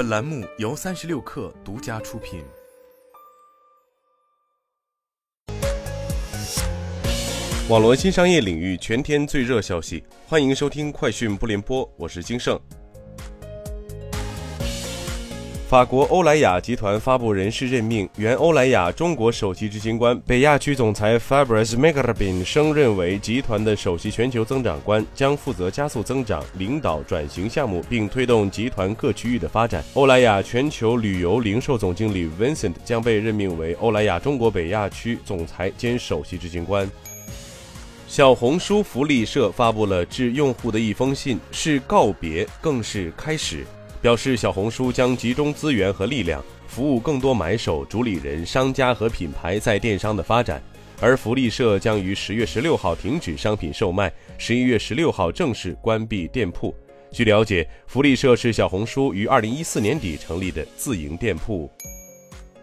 本栏目由三十六氪独家出品。网络新商业领域全天最热消息，欢迎收听快讯不联播，我是金盛。法国欧莱雅集团发布人事任命，原欧莱雅中国首席执行官、北亚区总裁 Fabrice m a g r a b i n 升任为集团的首席全球增长官，将负责加速增长、领导转型项目，并推动集团各区域的发展。欧莱雅全球旅游零售总经理 Vincent 将被任命为欧莱雅中国北亚区总裁兼首席执行官。小红书福利社发布了致用户的一封信，是告别，更是开始。表示小红书将集中资源和力量，服务更多买手、主理人、商家和品牌在电商的发展。而福利社将于十月十六号停止商品售卖，十一月十六号正式关闭店铺。据了解，福利社是小红书于二零一四年底成立的自营店铺。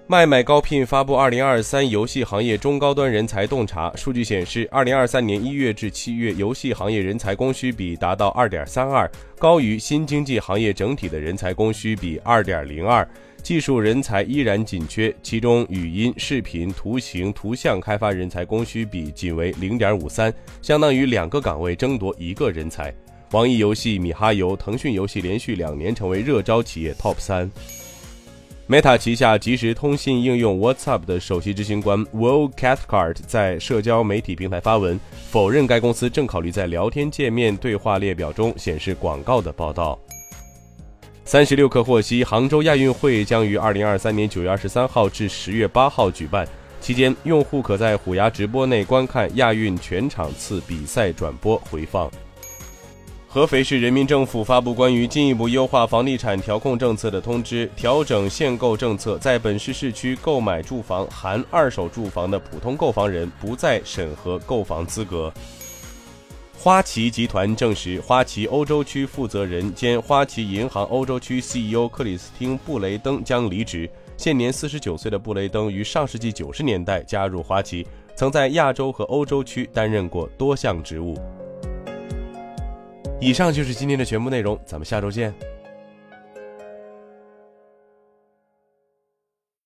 麦麦高聘发布二零二三游戏行业中高端人才洞察数据显示，二零二三年一月至七月，游戏行业人才供需比达到二点三二，高于新经济行业整体的人才供需比二点零二。技术人才依然紧缺，其中语音、视频、图形、图像开发人才供需比仅为零点五三，相当于两个岗位争夺一个人才。网易游戏、米哈游、腾讯游戏连续两年成为热招企业 TOP 三。Meta 旗下即时通信应用 WhatsApp 的首席执行官 Will Cathcart 在社交媒体平台发文，否认该公司正考虑在聊天界面对话列表中显示广告的报道。三十六氪获悉，杭州亚运会将于二零二三年九月二十三号至十月八号举办，期间用户可在虎牙直播内观看亚运全场次比赛转播回放。合肥市人民政府发布关于进一步优化房地产调控政策的通知，调整限购政策，在本市市区购买住房含二手住房的普通购房人不再审核购房资格。花旗集团证实，花旗欧洲区负责人兼花旗银行欧洲区 CEO 克里斯汀·布雷登将离职。现年四十九岁的布雷登于上世纪九十年代加入花旗，曾在亚洲和欧洲区担任过多项职务。以上就是今天的全部内容，咱们下周见。